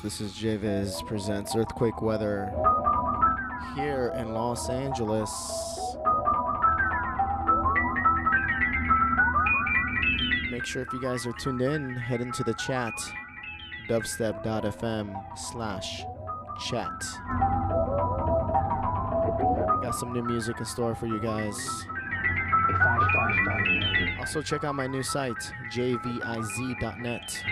This is JVIZ presents Earthquake Weather here in Los Angeles. Make sure if you guys are tuned in, head into the chat dubstep.fm slash chat. Got some new music in store for you guys. Also, check out my new site, jviz.net.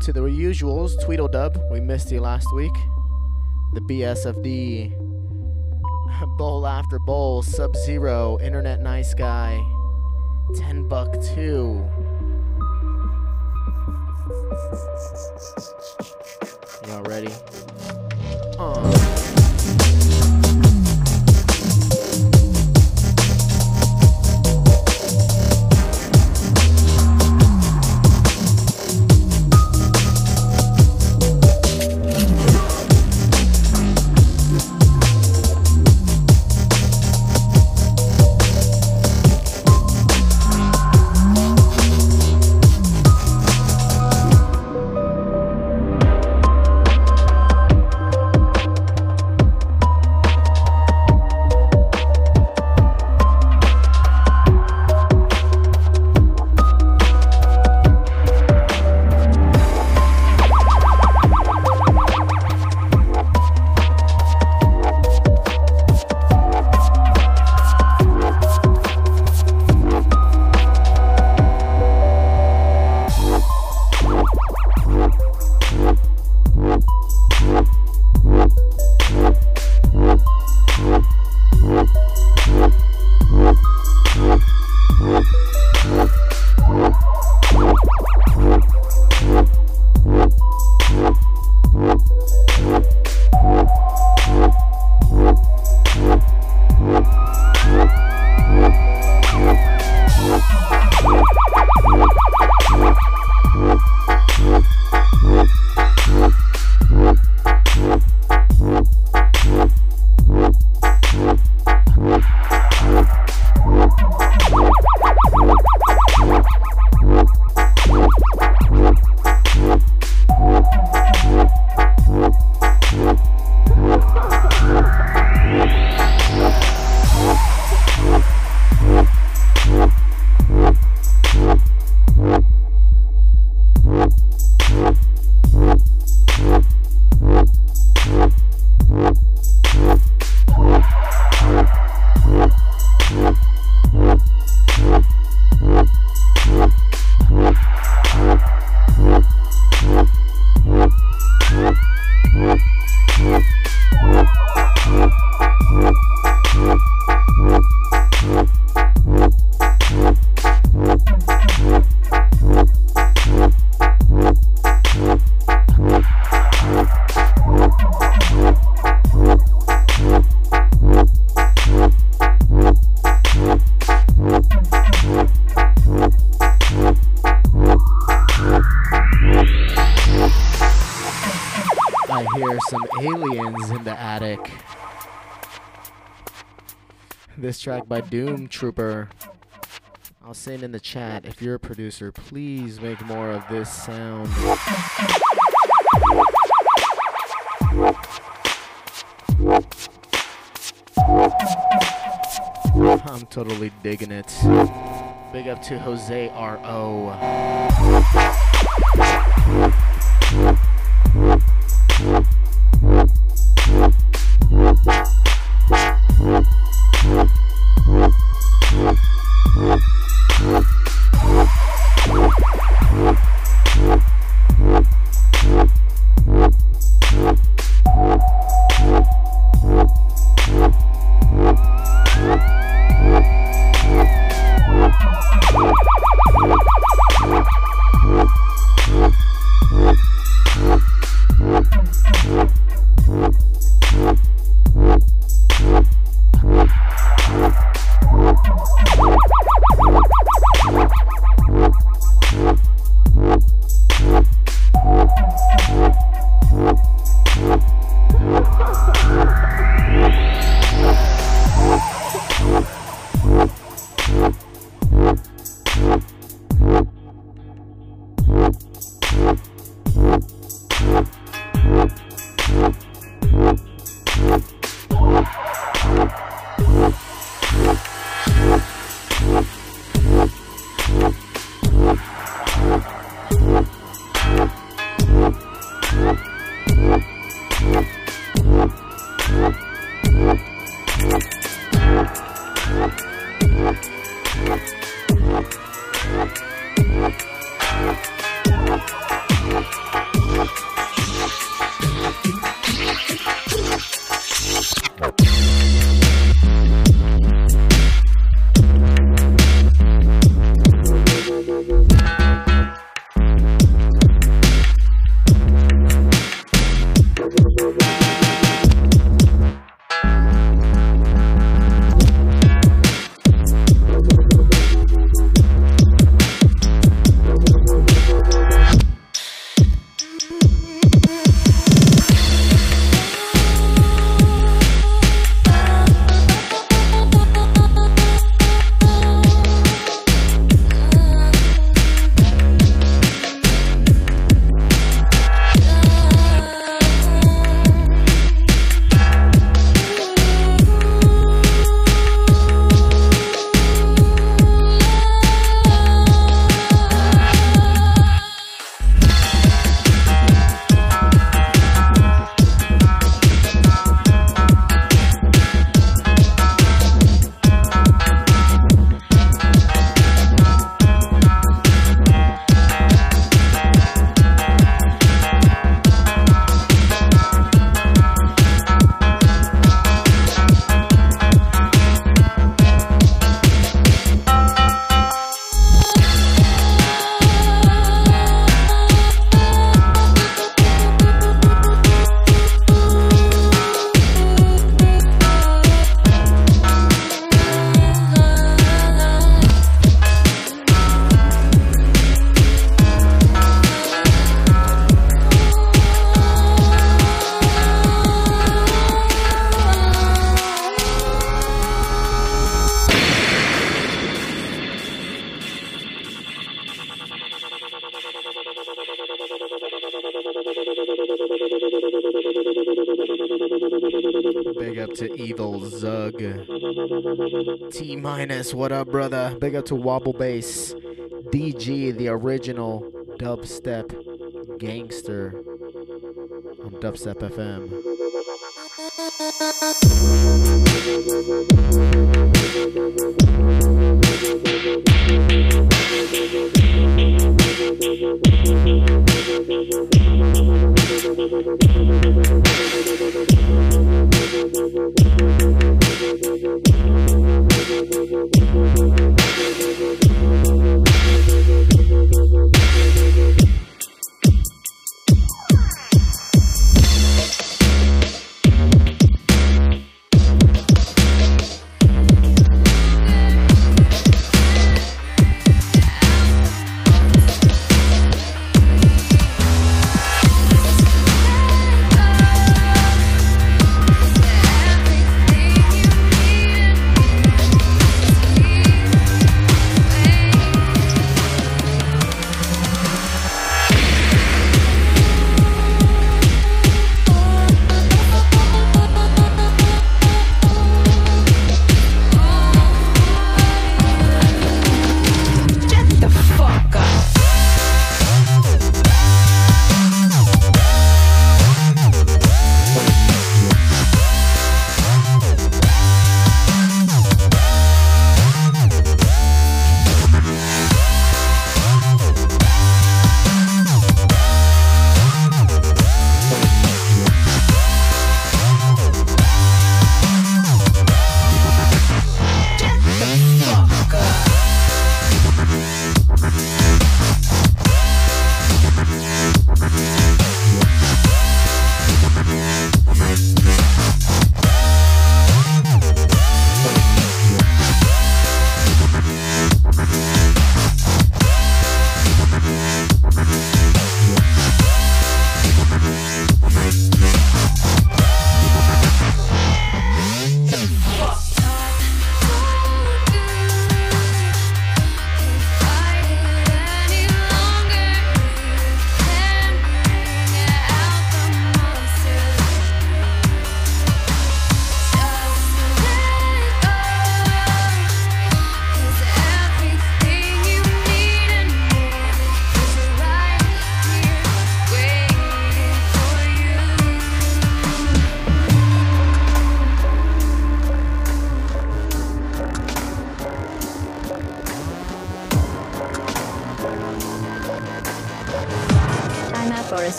to the usuals, Tweedledub, we missed you last week. The BSFD, Bowl After Bowl, Sub Zero, Internet Nice Guy, 10 Buck 2. Doom Trooper. I'll send in the chat if you're a producer, please make more of this sound. I'm totally digging it. Big up to Jose R.O. minus, what up, brother? Big up to Wobble Bass. DG, the original dubstep gangster on Dubstep FM.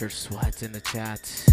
Richard Sweat in the chat.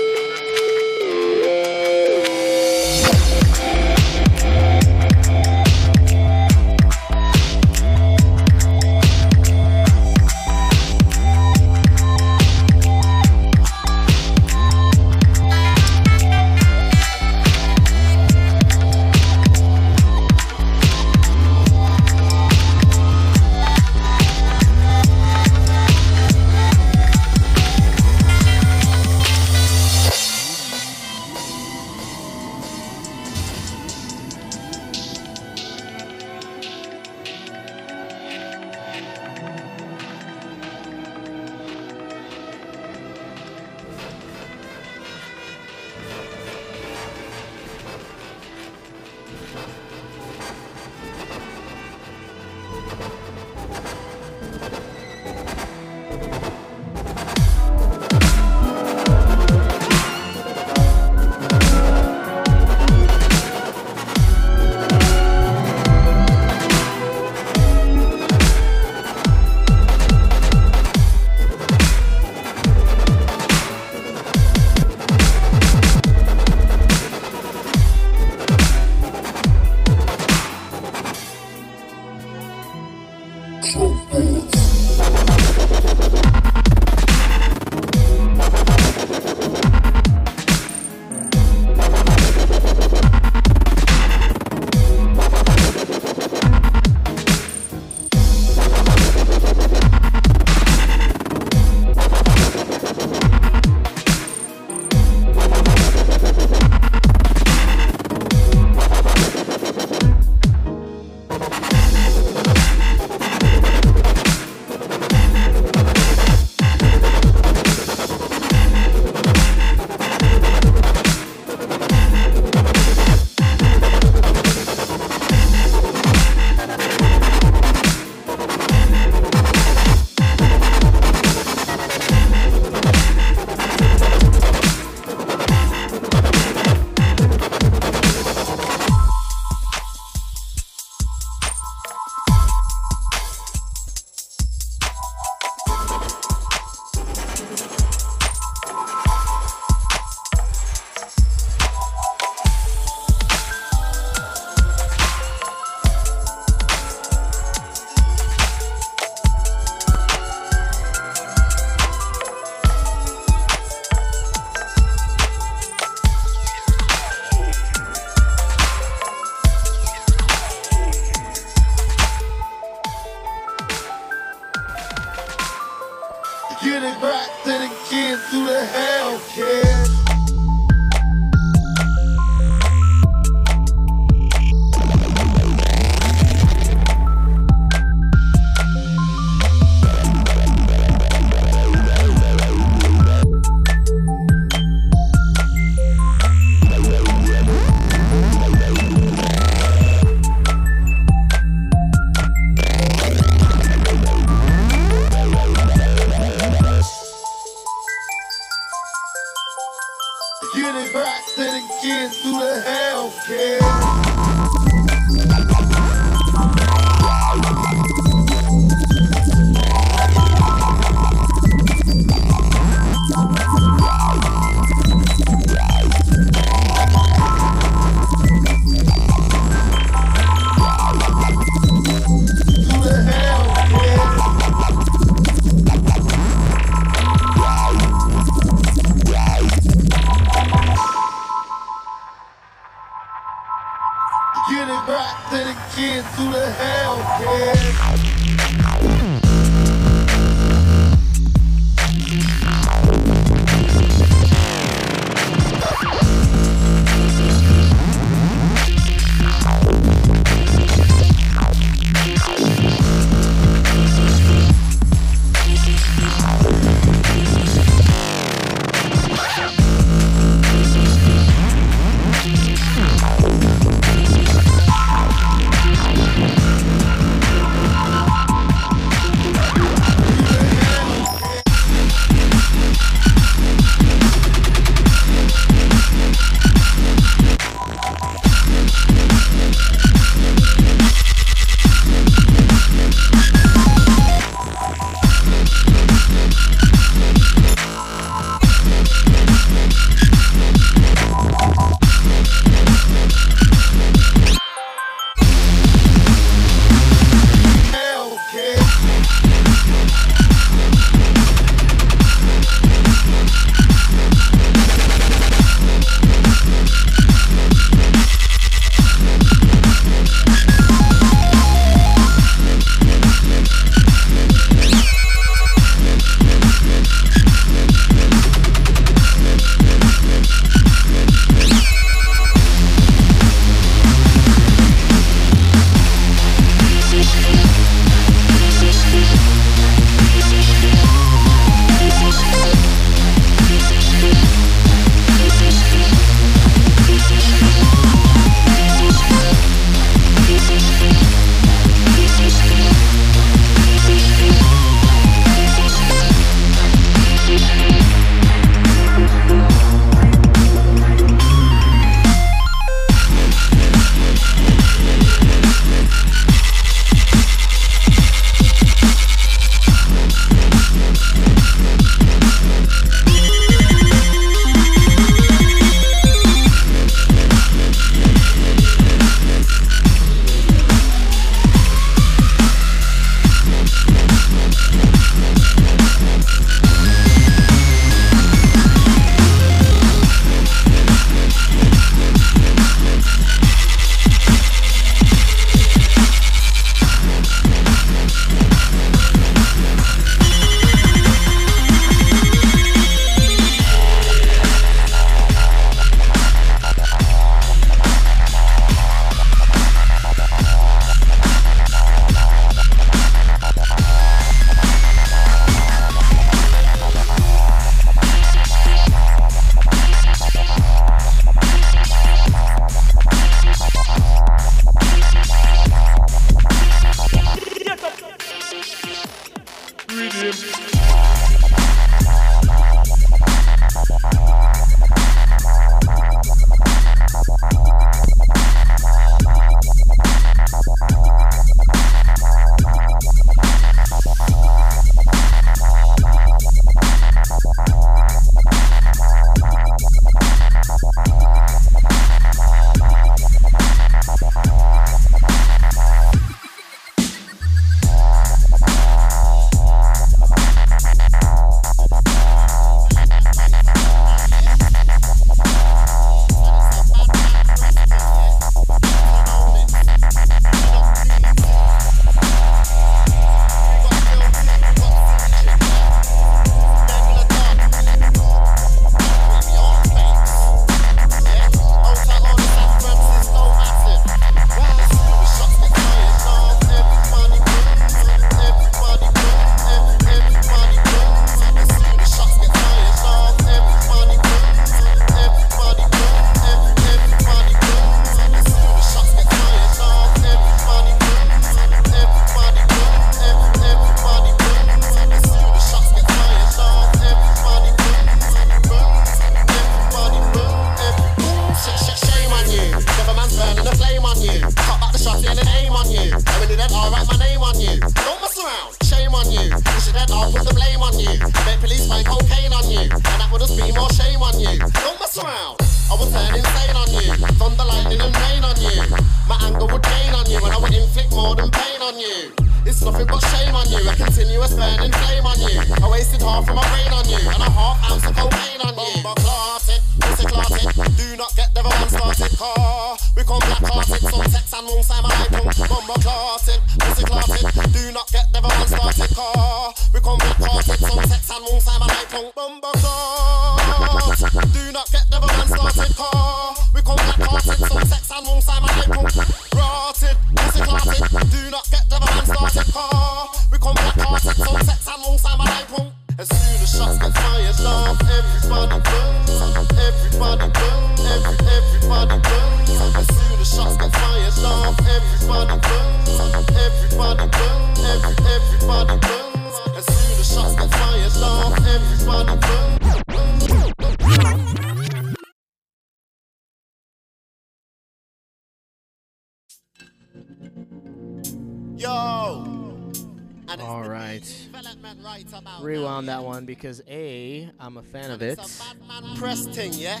Thing, yeah?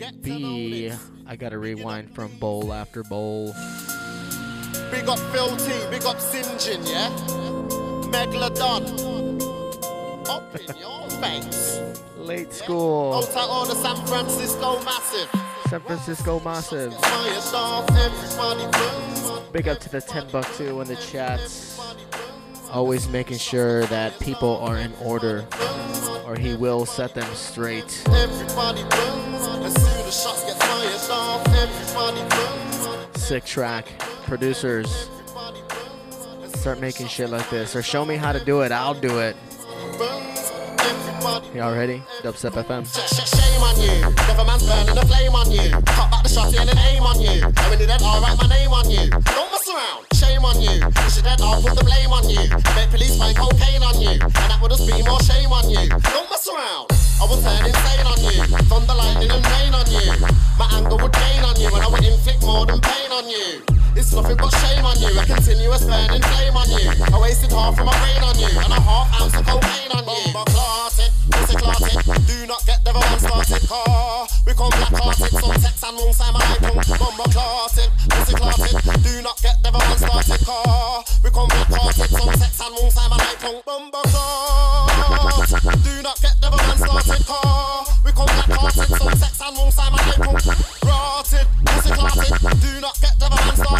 And B, I gotta rewind from bowl after bowl. Big up Phil T, big up Sinjin, yeah? Megalodon. Up in your face. Late school. Out all the San Francisco massive. San Francisco massive. Big up to the 10 buck too in the chats. Always making sure that people are in order or he will set them straight. Sick track. Producers. Start making shit like this. Or show me how to do it. I'll do it. Y'all ready? Dubstep FM. Shame on you. Government's burning the flame on you. Cut back the shotty and an aim on you. And when you dead, I'll write my name on you. Don't mess around. Shame on you. If you're dead, I'll put the blame on you. Make police find cocaine on you. And that would just be more shame on you. Don't mess around. I will turn insane on you. Thunder, lightning, and rain on you. My anger would gain on you. And I would inflict more than pain on you. It's nothing but shame on you. A continuous burning flame on you. I wasted half of my brain on you. And a half ounce of cocaine on you. But clotted, clotted. Do not get the one started car. We come black hearted. Some sex and won't sign my punk. Bumbo clotted, pussy clotted. Do not get the one started car. We come black hearted. Some sex and won't sign my life punk. Bumbo clot. Do not get the one started car. We come black hearted. Some sex and won't sign my punk. Rotted, pussy clotted. Do not get the one started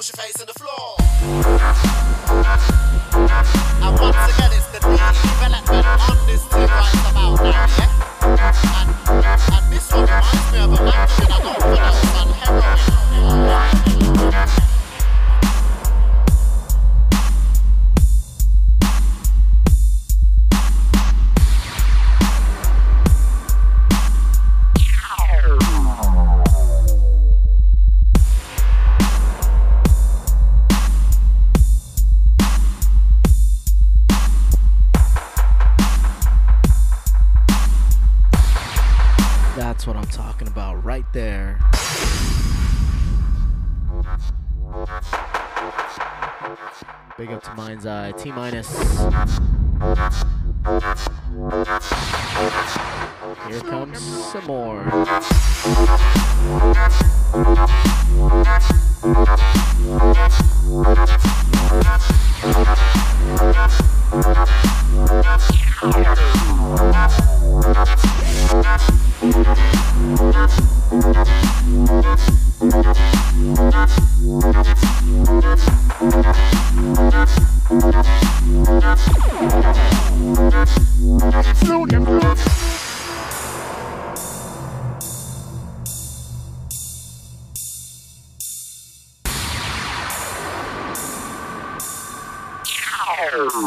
Push your face in the floor.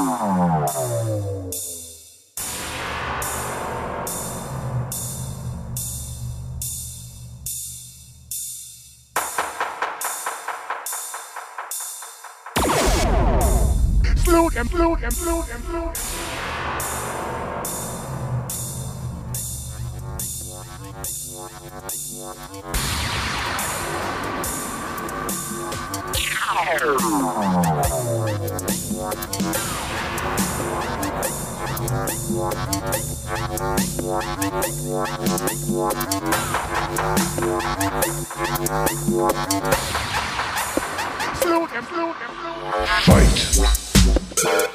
Float and float and float and float. Float Fight!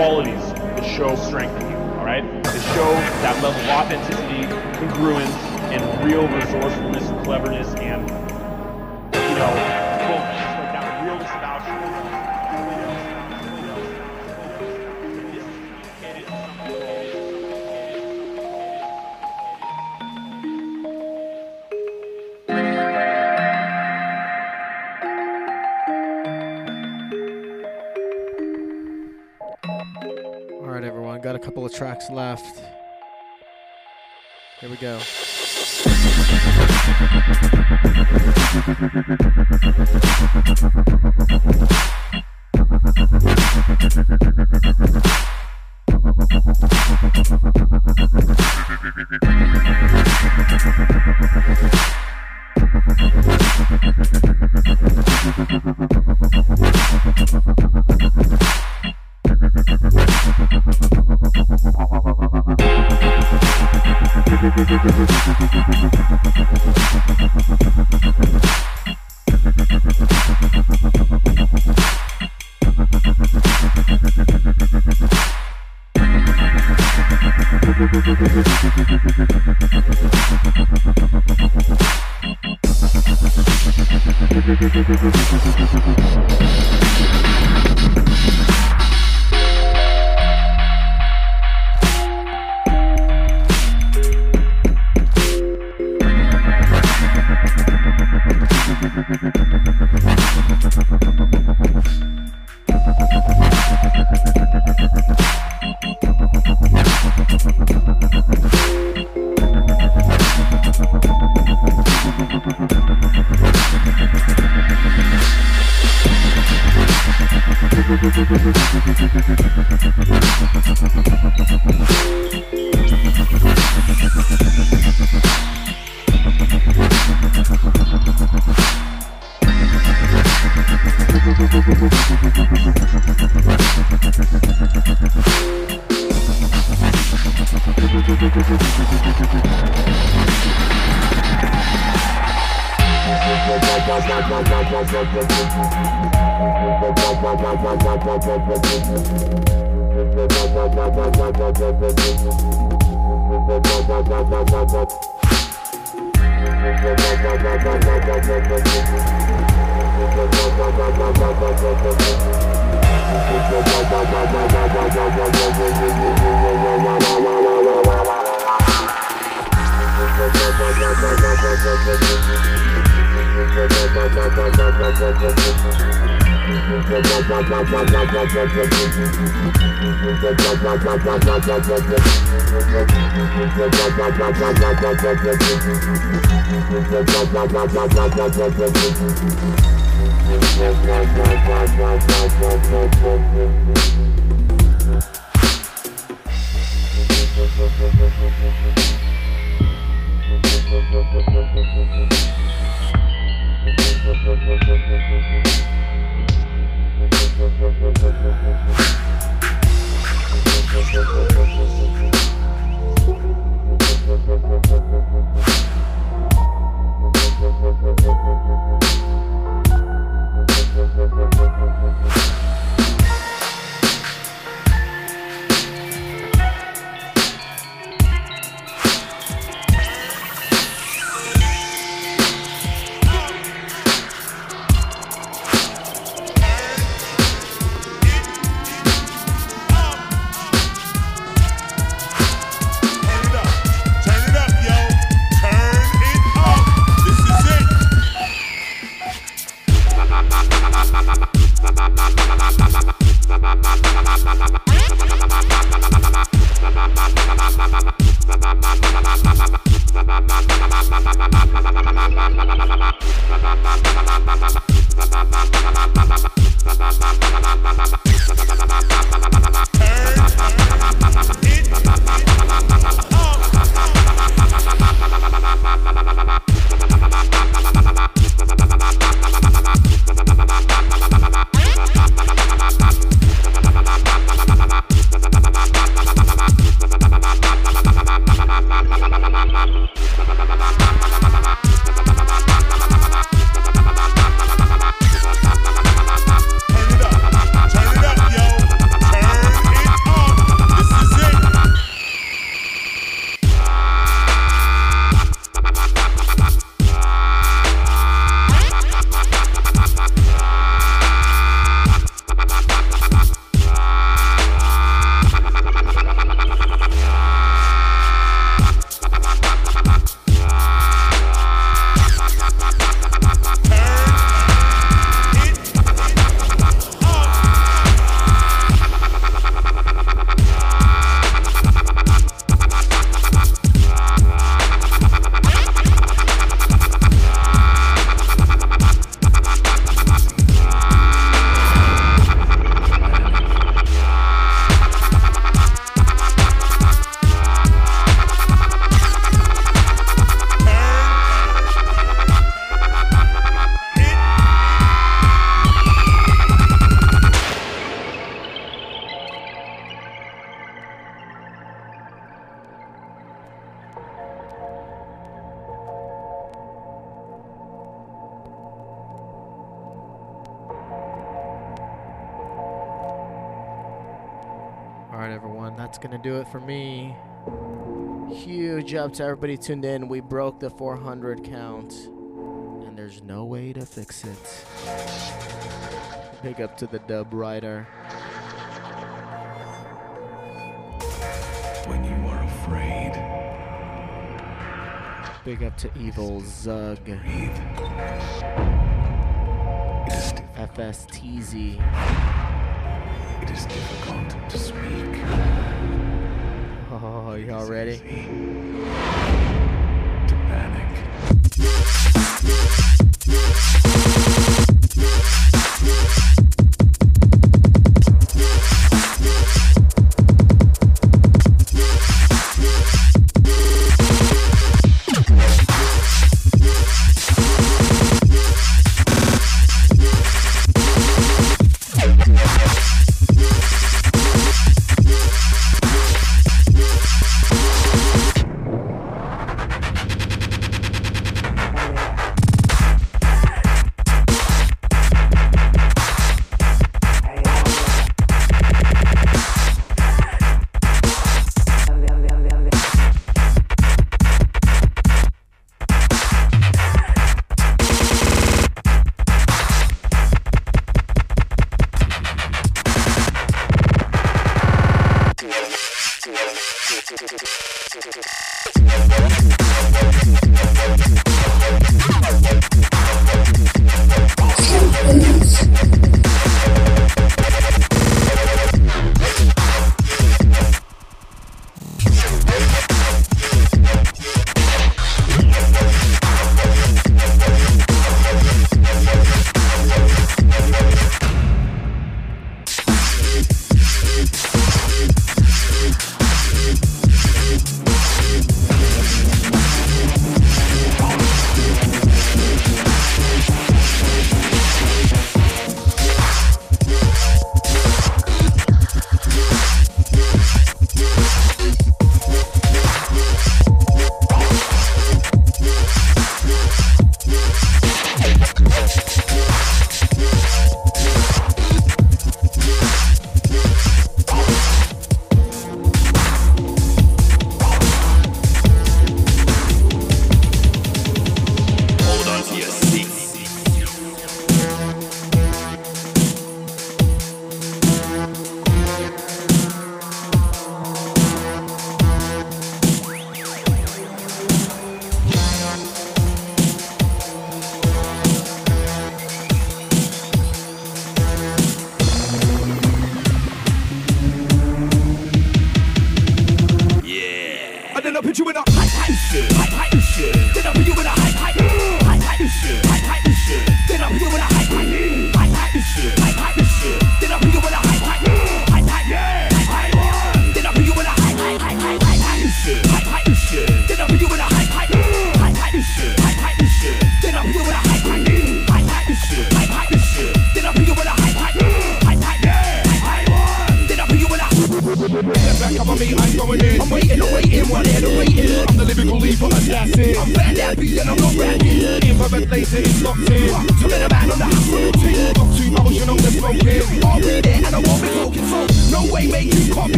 Are got a couple of tracks left. Here we go. up to everybody tuned in. We broke the 400 count, and there's no way to fix it. Big up to the dub rider. When you are afraid. Big up to Evil Zug. FSTZ. It is difficult to speak already.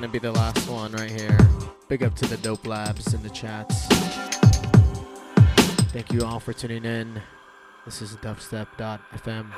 Gonna be the last one right here. Big up to the Dope Labs in the chats. Thank you all for tuning in. This is dubstep.fm.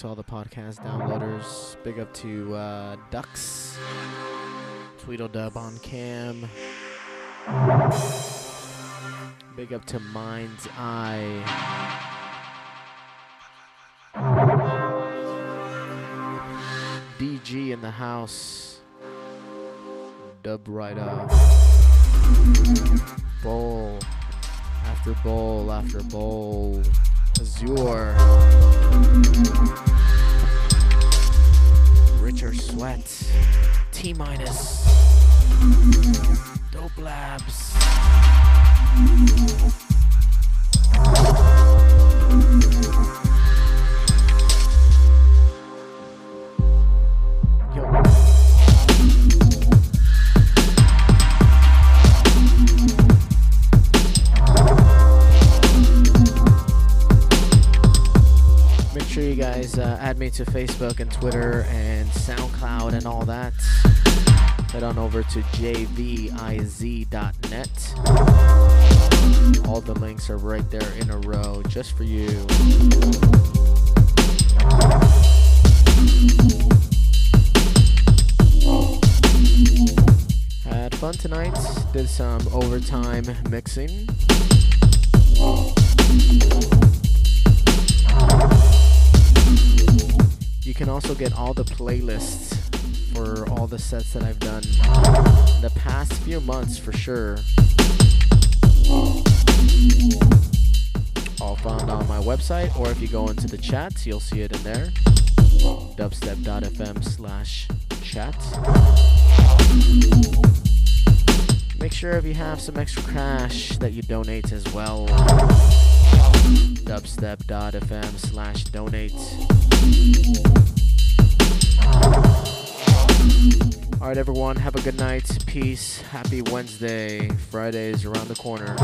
to all the podcast downloaders. Big up to uh, Ducks, Tweedledub on cam. Big up to Mind's Eye. DG in the house. Dub right off. Bowl after bowl after bowl. Azure. Richer Sweat. T minus. Dope Labs. Guys uh, add me to Facebook and Twitter and SoundCloud and all that. Head on over to jviz.net. All the links are right there in a row just for you. Had fun tonight. Did some overtime mixing. Can also get all the playlists for all the sets that I've done the past few months for sure. All found on my website, or if you go into the chats, you'll see it in there. Dubstep.fm slash chat. Make sure if you have some extra cash that you donate as well. Dubstep.fm slash donate. All right, everyone. Have a good night. Peace. Happy Wednesday. Friday is around the corner.